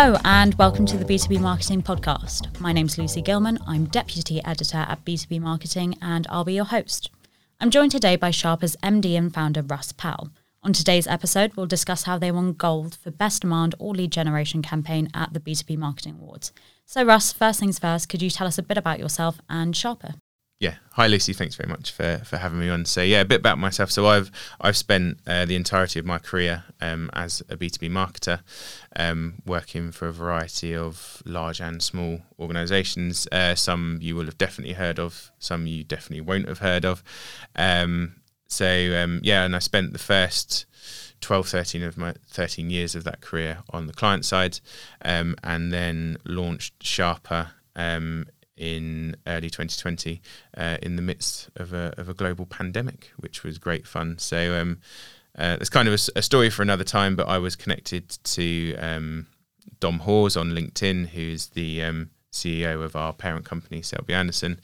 Hello, and welcome to the B2B Marketing Podcast. My name's Lucy Gilman. I'm Deputy Editor at B2B Marketing, and I'll be your host. I'm joined today by Sharper's MD and founder, Russ Powell. On today's episode, we'll discuss how they won gold for Best Demand or Lead Generation campaign at the B2B Marketing Awards. So, Russ, first things first, could you tell us a bit about yourself and Sharper? Yeah. Hi, Lucy. Thanks very much for, for having me on. So, yeah, a bit about myself. So, I've I've spent uh, the entirety of my career um, as a B two B marketer, um, working for a variety of large and small organisations. Uh, some you will have definitely heard of. Some you definitely won't have heard of. Um, so, um, yeah, and I spent the first 12, 13 of my 13 years of that career on the client side, um, and then launched Sharper um, in early 2020 uh, in the midst of a, of a global pandemic, which was great fun. So um, uh, it's kind of a, a, story for another time, but I was connected to um, Dom Hawes on LinkedIn, who's the um, CEO of our parent company, Selbey Anderson.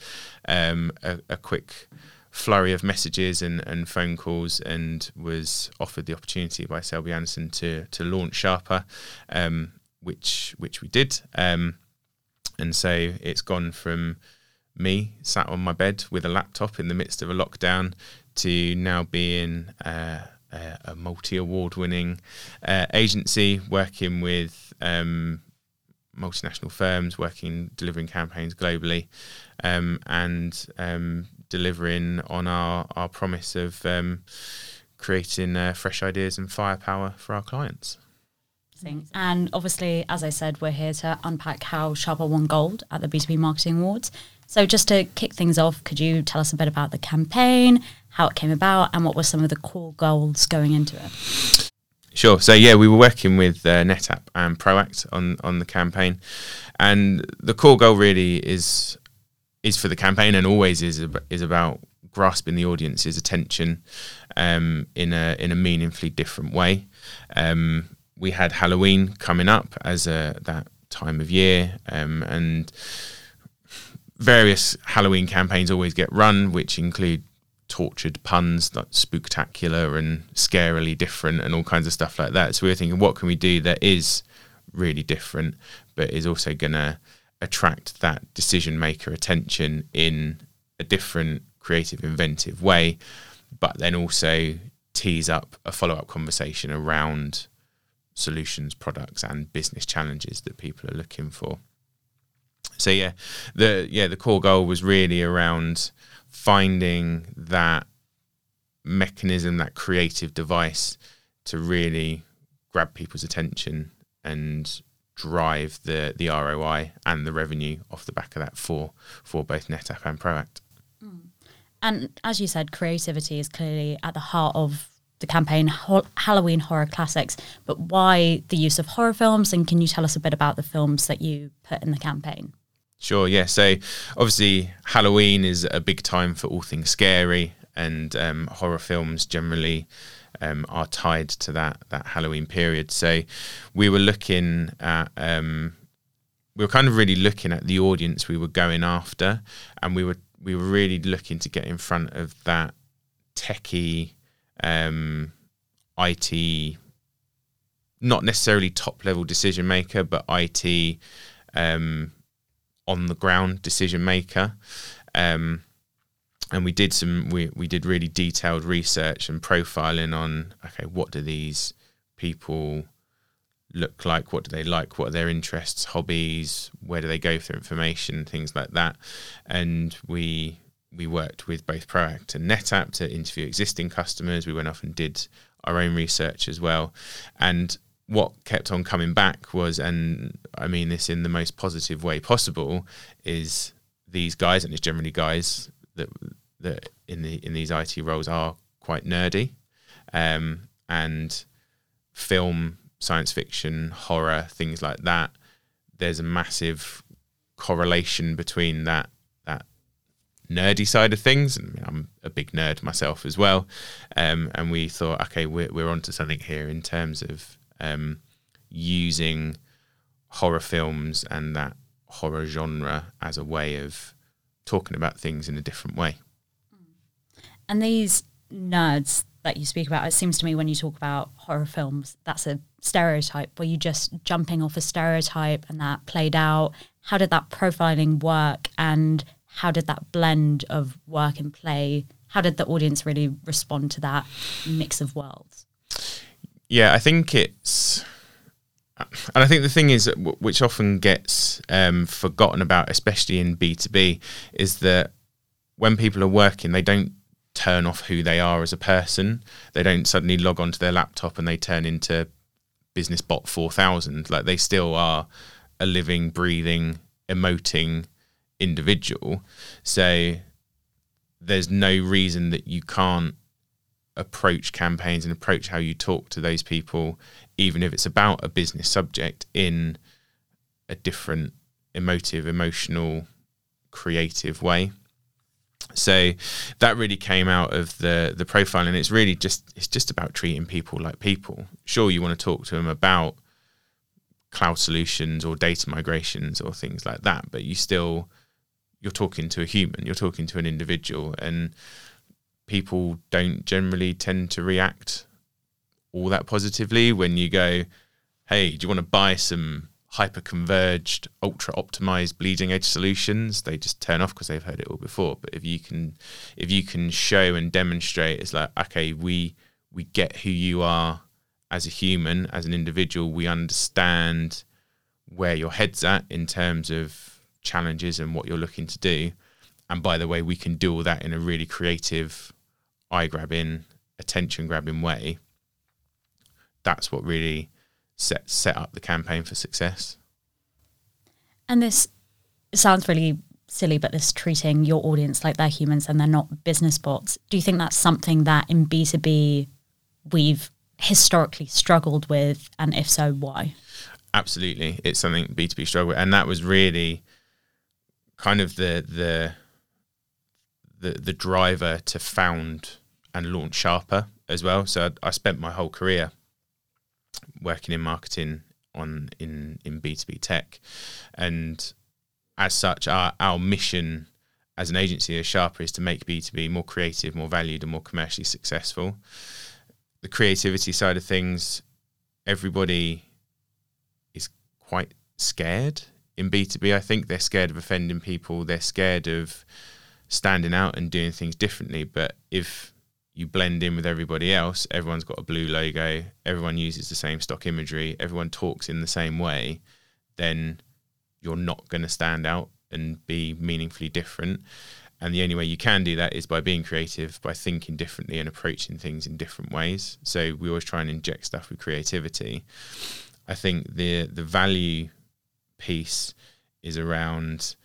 Um, a, a, quick flurry of messages and, and phone calls, and was offered the opportunity by Selbey Anderson to to launch Sharper, um, which which we did. Um, and so it's gone from me sat on my bed with a laptop in the midst of a lockdown to now being uh, a, a multi award winning uh, agency working with um, multinational firms, working, delivering campaigns globally, um, and um, delivering on our, our promise of um, creating uh, fresh ideas and firepower for our clients. And obviously, as I said, we're here to unpack how Sharper won gold at the B2B Marketing Awards. So, just to kick things off, could you tell us a bit about the campaign, how it came about, and what were some of the core goals going into it? Sure. So yeah, we were working with uh, NetApp and Proact on on the campaign, and the core goal really is is for the campaign and always is is about grasping the audience's attention um, in a in a meaningfully different way. Um, we had Halloween coming up as a, that time of year, um, and various Halloween campaigns always get run, which include tortured puns like spooktacular and scarily different and all kinds of stuff like that. So we were thinking, what can we do that is really different, but is also going to attract that decision maker attention in a different, creative, inventive way, but then also tease up a follow up conversation around solutions, products, and business challenges that people are looking for. So yeah, the yeah the core goal was really around finding that mechanism, that creative device to really grab people's attention and drive the the ROI and the revenue off the back of that for for both NetApp and Proact. Mm. And as you said, creativity is clearly at the heart of the campaign Halloween Horror Classics, but why the use of horror films? And can you tell us a bit about the films that you put in the campaign? Sure, yeah. So obviously, Halloween is a big time for all things scary, and um, horror films generally um, are tied to that that Halloween period. So we were looking at. Um, we were kind of really looking at the audience we were going after, and we were we were really looking to get in front of that techie um, IT, not necessarily top level decision maker, but IT um, on the ground decision maker. Um, and we did some we, we did really detailed research and profiling on okay what do these people look like? What do they like? What are their interests hobbies? Where do they go for information? Things like that. And we we worked with both Proact and NetApp to interview existing customers. We went off and did our own research as well. And what kept on coming back was, and I mean this in the most positive way possible, is these guys, and it's generally guys that that in the in these IT roles are quite nerdy, um, and film, science fiction, horror, things like that. There's a massive correlation between that nerdy side of things, and I'm a big nerd myself as well. Um, and we thought, okay, we're we're onto something here in terms of um, using horror films and that horror genre as a way of talking about things in a different way. And these nerds, that you speak about, it seems to me when you talk about horror films, that's a stereotype. Were you just jumping off a stereotype and that played out? How did that profiling work and how did that blend of work and play? How did the audience really respond to that mix of worlds? Yeah, I think it's and I think the thing is, which often gets um, forgotten about, especially in B two B, is that when people are working, they don't turn off who they are as a person. They don't suddenly log onto their laptop and they turn into business bot four thousand. Like they still are a living, breathing, emoting individual. So there's no reason that you can't approach campaigns and approach how you talk to those people, even if it's about a business subject, in a different emotive, emotional, creative way. So that really came out of the the profile, and it's really just it's just about treating people like people. Sure, you want to talk to them about cloud solutions or data migrations or things like that, but you still you're talking to a human, you're talking to an individual, and people don't generally tend to react all that positively when you go, "Hey, do you want to buy some hyper converged, ultra optimized bleeding edge solutions?" They just turn off because they've heard it all before. But if you can, if you can show and demonstrate, it's like, okay, we we get who you are as a human, as an individual. We understand where your head's at in terms of challenges and what you're looking to do. And by the way, we can do all that in a really creative, eye grabbing, attention grabbing way. That's what really set set up the campaign for success. And this sounds really silly, but this treating your audience like they're humans and they're not business bots. Do you think that's something that in B2B we've historically struggled with? And if so, why? Absolutely. It's something B2B struggle with. And that was really kind of the the the the driver to found and launch Sharper as well. So I, I spent my whole career working in marketing on in in B2B tech. And as such our our mission as an agency as Sharper is to make B2B more creative, more valued and more commercially successful. The creativity side of things, everybody is quite scared in B2B. I think they're scared of offending people. They're scared of standing out and doing things differently. But if you blend in with everybody else, everyone's got a blue logo, everyone uses the same stock imagery, everyone talks in the same way, then you're not going to stand out and be meaningfully different. And the only way you can do that is by being creative, by thinking differently and approaching things in different ways. So we always try and inject stuff with creativity. I think the the value piece is around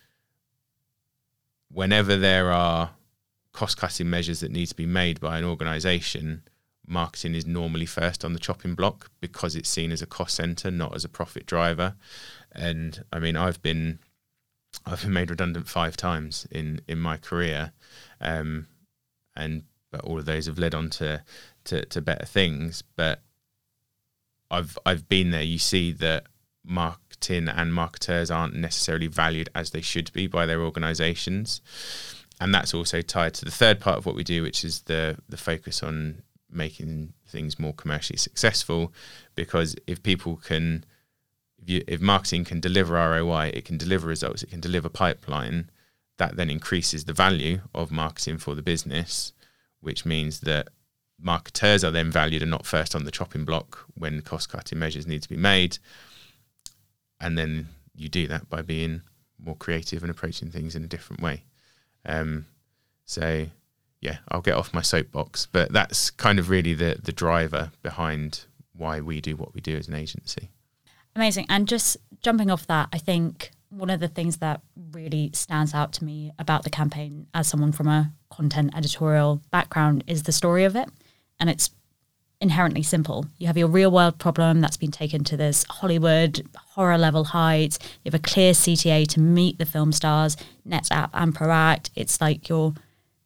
whenever there are cost cutting measures that need to be made by an organization, marketing is normally first on the chopping block because it's seen as a cost center, not as a profit driver. And I mean, I've been I've been made redundant five times in in my career, um, and but all of those have led on to, to to better things. But I've I've been there. You see that marketing and marketers aren't necessarily valued as they should be by their organizations. And that's also tied to the third part of what we do which is the the focus on making things more commercially successful. Because if people can if, you, if marketing can deliver ROI it can deliver results it can deliver pipeline that then increases the value of marketing for the business which means that marketers are then valued and not first on the chopping block when cost cutting measures need to be made and then you do that by being more creative and approaching things in a different way. Um, so yeah, I'll get off my soapbox, but that's kind of really the the driver behind why we do what we do as an agency. Amazing. And just jumping off that, I think one of the things that really stands out to me about the campaign as someone from a content editorial background is the story of it. And it's inherently simple. You have your real world problem that's been taken to this Hollywood horror level height. You have a clear CTA to meet the film stars, NetApp and Proact. It's like your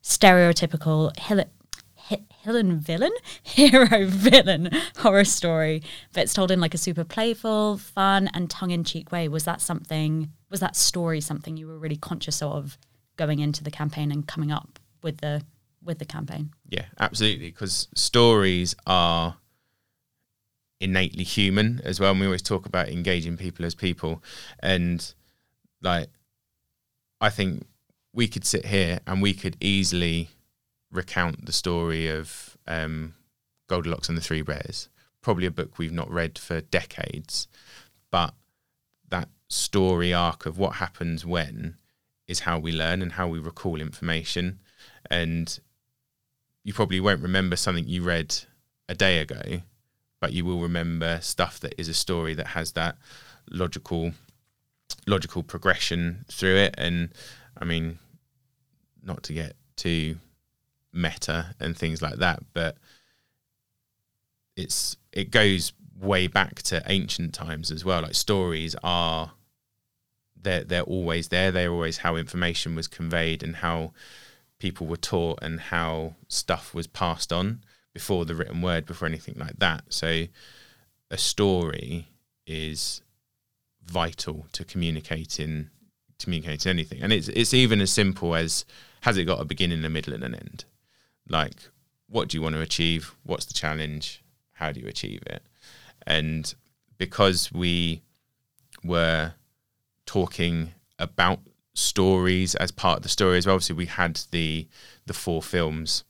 stereotypical hill, hill and villain, hero villain horror story, but it's told in like a super playful, fun, and tongue in cheek way. Was that something? Was that story something you were really conscious of going into the campaign and coming up with the with the campaign. Yeah, absolutely. Because stories are innately human as well. And we always talk about engaging people as people. And like, I think we could sit here and we could easily recount the story of um, Goldilocks and the Three Bears. Probably a book we've not read for decades, but that story arc of what happens when is how we learn and how we recall information. And you probably won't remember something you read a day ago, but you will remember stuff that is a story that has that logical logical progression through it. And I mean, not to get too meta and things like that, but it's it goes way back to ancient times as well. Like stories are they're they're always there. They're always how information was conveyed and how people were taught and how stuff was passed on before the written word, before anything like that. So a story is vital to communicating communicating anything. And it's it's even as simple as has it got a beginning, a middle and an end? Like what do you want to achieve? What's the challenge? How do you achieve it? And because we were talking about stories as part of the story as well. Obviously, we had the the four films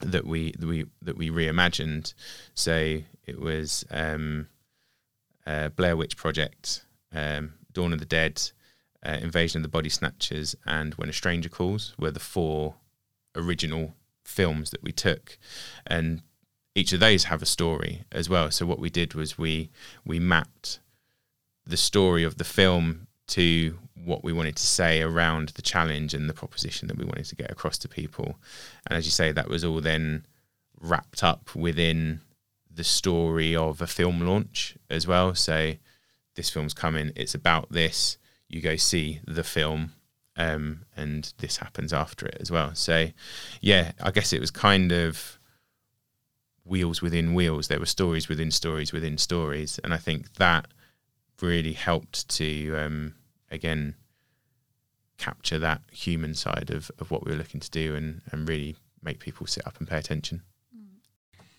that we that we that we reimagined. So it was um, uh, Blair Witch Project, um, Dawn of the Dead, uh, Invasion of the Body Snatchers, and When a Stranger Calls were the four original films that we took, and each of those have a story as well. So what we did was we we mapped the story of the film to what we wanted to say around the challenge and the proposition that we wanted to get across to people. And as you say, that was all then wrapped up within the story of a film launch as well. So this film's coming, it's about this. You go see the film, um, and this happens after it as well. So, yeah, I guess it was kind of wheels within wheels. There were stories within stories within stories, and I think that really helped to um, again capture that human side of, of what we were looking to do and, and really make people sit up and pay attention.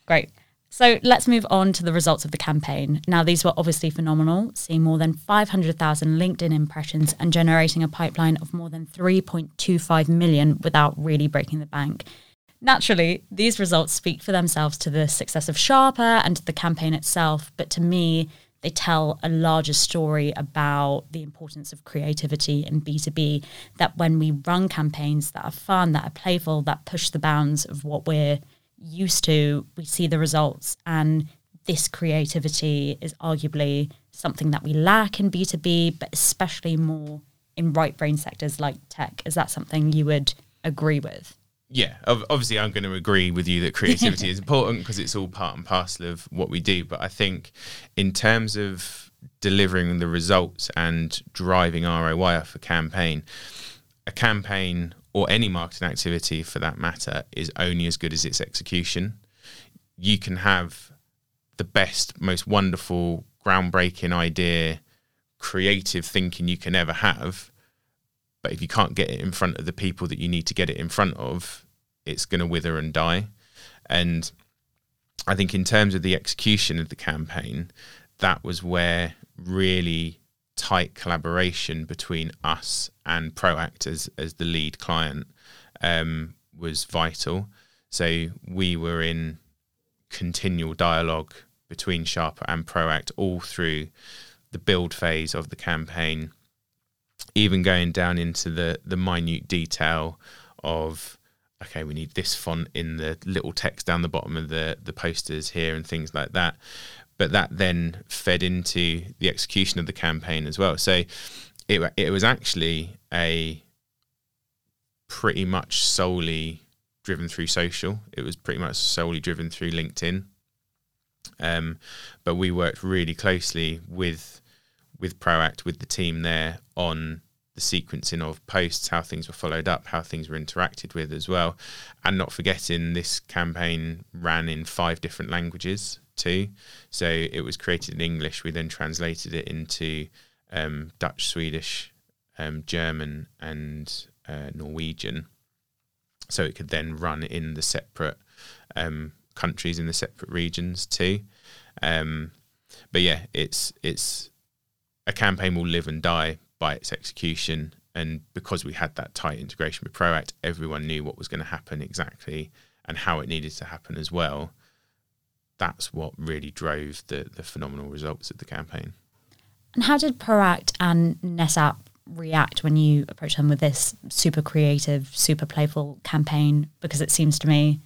Great. So let's move on to the results of the campaign. Now, these were obviously phenomenal, seeing more than 500,000 LinkedIn impressions and generating a pipeline of more than 3.25 million without really breaking the bank. Naturally, these results speak for themselves to the success of Sharper and to the campaign itself, but to me, they tell a larger story about the importance of creativity in B2B. That when we run campaigns that are fun, that are playful, that push the bounds of what we're used to, we see the results. And this creativity is arguably something that we lack in B2B, but especially more in right brain sectors like tech. Is that something you would agree with? Yeah, obviously, I'm going to agree with you that creativity is important because it's all part and parcel of what we do. But I think, in terms of delivering the results and driving ROI off a campaign, a campaign or any marketing activity for that matter is only as good as its execution. You can have the best, most wonderful, groundbreaking idea, creative thinking you can ever have but if you can't get it in front of the people that you need to get it in front of, it's going to wither and die. And I think in terms of the execution of the campaign, that was where really tight collaboration between us and Proact as, as the lead client um, was vital. So we were in continual dialogue between Sharper and Proact all through the build phase of the campaign even going down into the the minute detail of okay, we need this font in the little text down the bottom of the the posters here and things like that. But that then fed into the execution of the campaign as well. So it it was actually a pretty much solely driven through social. It was pretty much solely driven through LinkedIn. Um, but we worked really closely with with Proact, with the team there on the sequencing of posts, how things were followed up, how things were interacted with as well. And not forgetting this campaign ran in five different languages too. So it was created in English. We then translated it into um, Dutch, Swedish, um, German, and uh, Norwegian. so it could then run in the separate um, countries in the separate regions too. Um, but yeah, it's it's a campaign will live and die by its execution, and because we had that tight integration with Proact, everyone knew what was going to happen exactly and how it needed to happen as well. That's what really drove the the phenomenal results of the campaign. And how did Proact and NetApp react when you approach them with this super creative, super playful campaign? Because it seems to me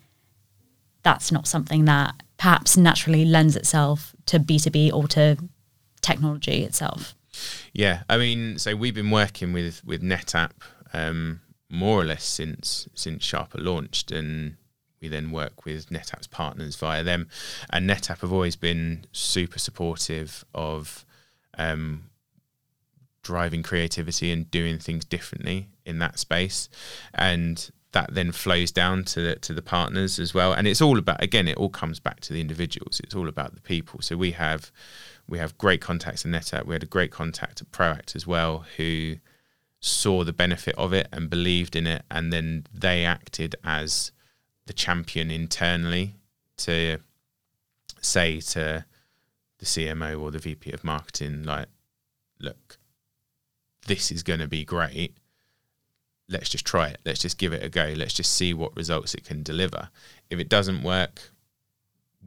that's not something that perhaps naturally lends itself to B2B or to technology itself. Yeah, I mean, so we've been working with with NetApp um, more or less since since Sharper launched, and we then work with NetApp's partners via them. And NetApp have always been super supportive of um, driving creativity and doing things differently in that space, and that then flows down to the, to the partners as well. And it's all about again, it all comes back to the individuals. It's all about the people. So we have we have great contacts in NetApp. We had a great contact at Proact as well, who saw the benefit of it and believed in it, and then they acted as the champion internally to say to the CMO or the VP of marketing, like, look, this is going to be great let's just try it. Let's just give it a go. Let's just see what results it can deliver. If it doesn't work,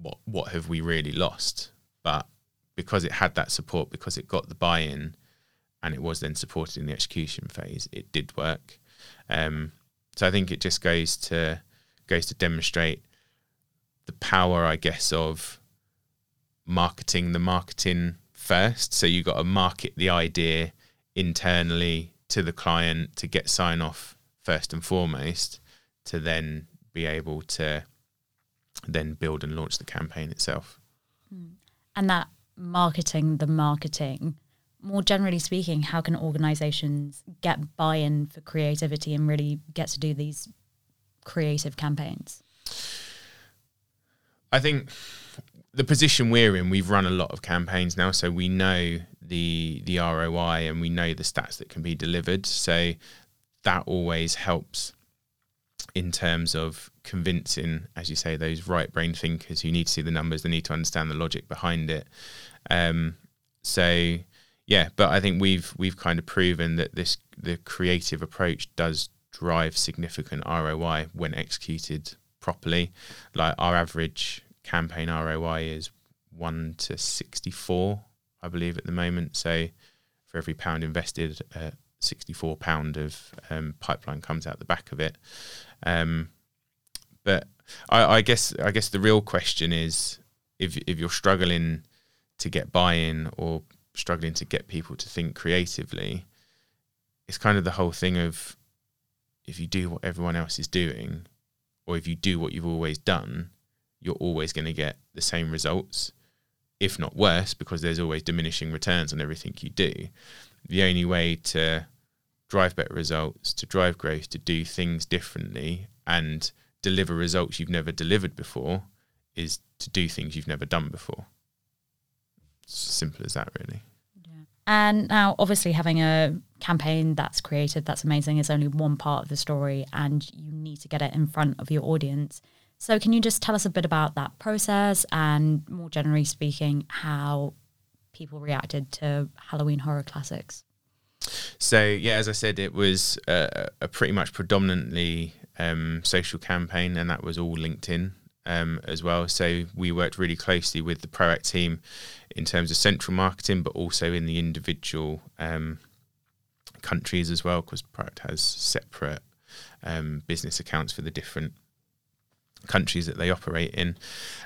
what what have we really lost? But because it had that support, because it got the buy-in, and it was then supported in the execution phase, it did work. Um, so I think it just goes to goes to demonstrate the power, I guess, of marketing the marketing first. So you got to market the idea internally to the client to get sign off first and foremost to then be able to then build and launch the campaign itself. Hmm. And that marketing, the marketing, more generally speaking, how can organizations get buy in for creativity and really get to do these creative campaigns? I think the position we're in, we've run a lot of campaigns now, so we know the the ROI and we know the stats that can be delivered. So that always helps in terms of convincing, as you say, those right brain thinkers who need to see the numbers, they need to understand the logic behind it. Um, so yeah, but I think we've we've kind of proven that this the creative approach does drive significant ROI when executed properly. Like our average campaign ROI is one to 64, I believe, at the moment. So for every pound invested, uh, 64 pound of um, pipeline comes out the back of it. Um, but I, I, guess I guess the real question is if if you're struggling to get buy-in or struggling to get people to think creatively, it's kind of the whole thing of if you do what everyone else is doing, or if you do what you've always done, you're always going to get the same results, if not worse, because there's always diminishing returns on everything you do. The only way to drive better results, to drive growth, to do things differently, and deliver results you've never delivered before is to do things you've never done before. It's simple as that, really. And now, obviously, having a campaign that's creative, that's amazing, is only one part of the story, and you need to get it in front of your audience. So, can you just tell us a bit about that process and, more generally speaking, how people reacted to Halloween horror classics? So, yeah, as I said, it was a, a pretty much predominantly um, social campaign, and that was all LinkedIn um, as well. So, we worked really closely with the Proact team in terms of central marketing, but also in the individual um, countries as well, because Proact has separate um, business accounts for the different countries that they operate in,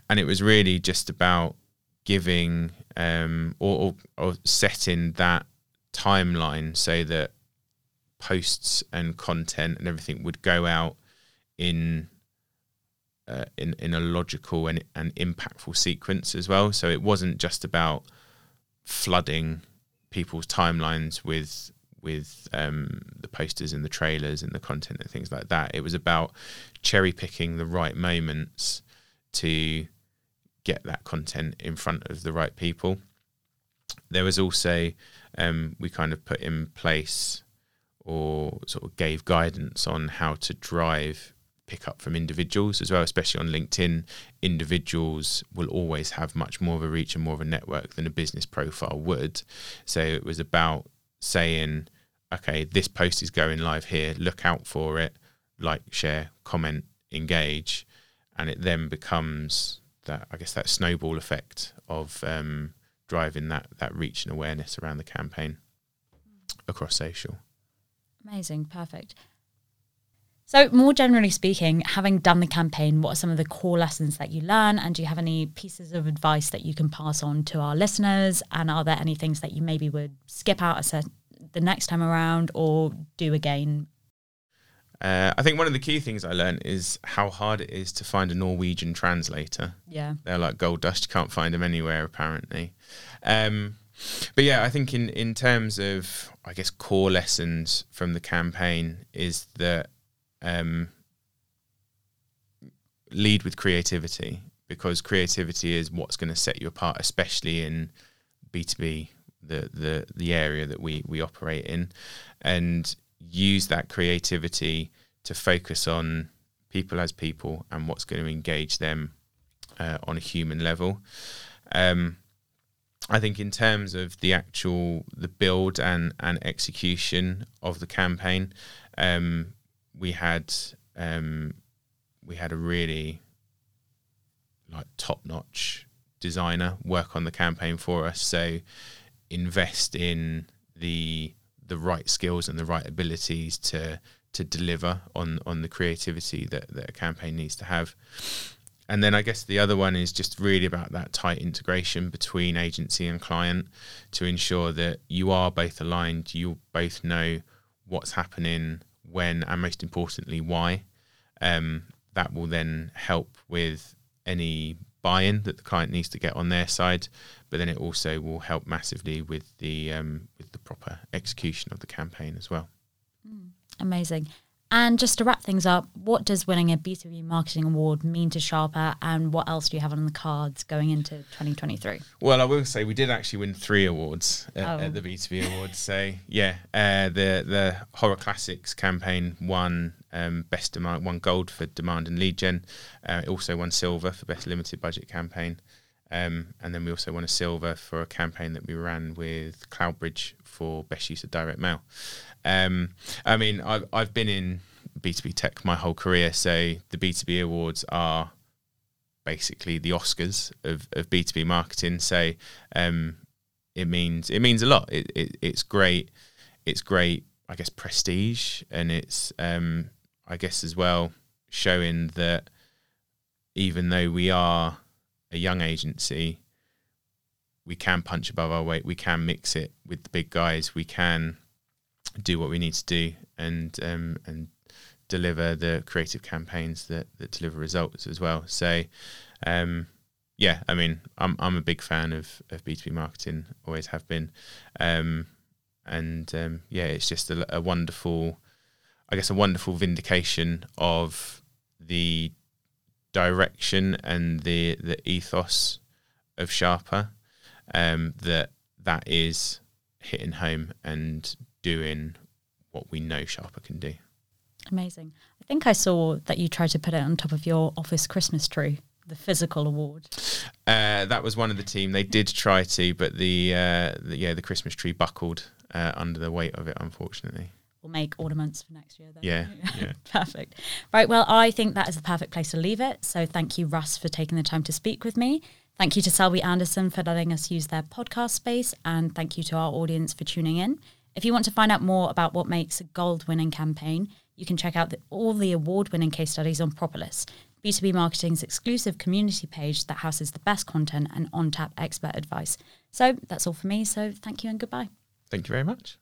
and it was really just about giving um, or, or, or setting that timeline so that posts and content and everything would go out in uh, in in a logical and and impactful sequence as well. So it wasn't just about flooding people's timelines with with um, the posters and the trailers and the content and things like that. It was about cherry picking the right moments to get that content in front of the right people. There was also um, we kind of put in place or sort of gave guidance on how to drive pick up from individuals as well, especially on LinkedIn. Individuals will always have much more of a reach and more of a network than a business profile would. So it was about saying, okay, this post is going live here, look out for it, like, share, comment, engage. And it then becomes that, I guess, that snowball effect of um, driving that, that reach and awareness around the campaign across social. Amazing, perfect. So, more generally speaking, having done the campaign, what are some of the core lessons that you learn? And do you have any pieces of advice that you can pass on to our listeners? And are there any things that you maybe would skip out a the next time around or do again? Uh, I think one of the key things I learned is how hard it is to find a Norwegian translator. Yeah. They're like gold dust. You can't find them anywhere, apparently. Um, but yeah, I think in, in terms of, I guess, core lessons from the campaign is that um, lead with creativity because creativity is what's going to set you apart, especially in B2B, the, the, the area that we, we operate in, and use that creativity to focus on people as people and what's going to engage them uh, on a human level. Um, I think in terms of the actual the build and and execution of the campaign, um, we had um, we had a really like top notch designer work on the campaign for us. So invest in the the right skills and the right abilities to to deliver on on the creativity that, that a campaign needs to have. And then I guess the other one is just really about that tight integration between agency and client to ensure that you are both aligned, you both know what's happening when, and most importantly, why. Um, that will then help with any buy-in that the client needs to get on their side, but then it also will help massively with the um, with the proper execution of the campaign as well. Mm, amazing. And just to wrap things up, what does winning a B2B Marketing Award mean to Sharper and what else do you have on the cards going into 2023? Well, I will say we did actually win three awards at, oh. at the B2B Awards. So, yeah, uh, the the Horror Classics campaign won um, best demand, won gold for demand and lead gen. Uh, it also won silver for best limited budget campaign. Um, and then we also won a silver for a campaign that we ran with Cloudbridge for best use of direct mail. Um, I mean, I've, I've been in B2B tech my whole career, so the B2B awards are basically the Oscars of, of B2B marketing. So um, it means it means a lot. It, it, it's great. It's great, I guess, prestige, and it's um, I guess as well showing that even though we are a young agency, we can punch above our weight. We can mix it with the big guys. We can do what we need to do and um, and deliver the creative campaigns that, that deliver results as well. So, um, yeah, I mean, I'm I'm a big fan of of B two B marketing, always have been, um, and um, yeah, it's just a, a, wonderful, I guess, a wonderful vindication of the direction and the the ethos of Sharper, um, that that is hitting home and doing what we know Sharper can do. Amazing. I think I saw that you tried to put it on top of your office Christmas tree, the physical award. Uh, that was one of the team. They did try to, but the, uh, the yeah the Christmas tree buckled uh, under the weight of it, unfortunately. We'll make ornaments for next year. Then. Yeah, yeah. perfect. Right. Well, I think that is the perfect place to leave it. So thank you, Russ, for taking the time to speak with me. Thank you to Selbey Anderson for letting us use their podcast space, and thank you to our audience for tuning in. If you want to find out more about what makes a gold winning campaign, you can check out the, all the award winning case studies on Propolis, B2B Marketing's exclusive community page that houses the best content and on tap expert advice. So that's all for me. So thank you and goodbye. Thank you very much.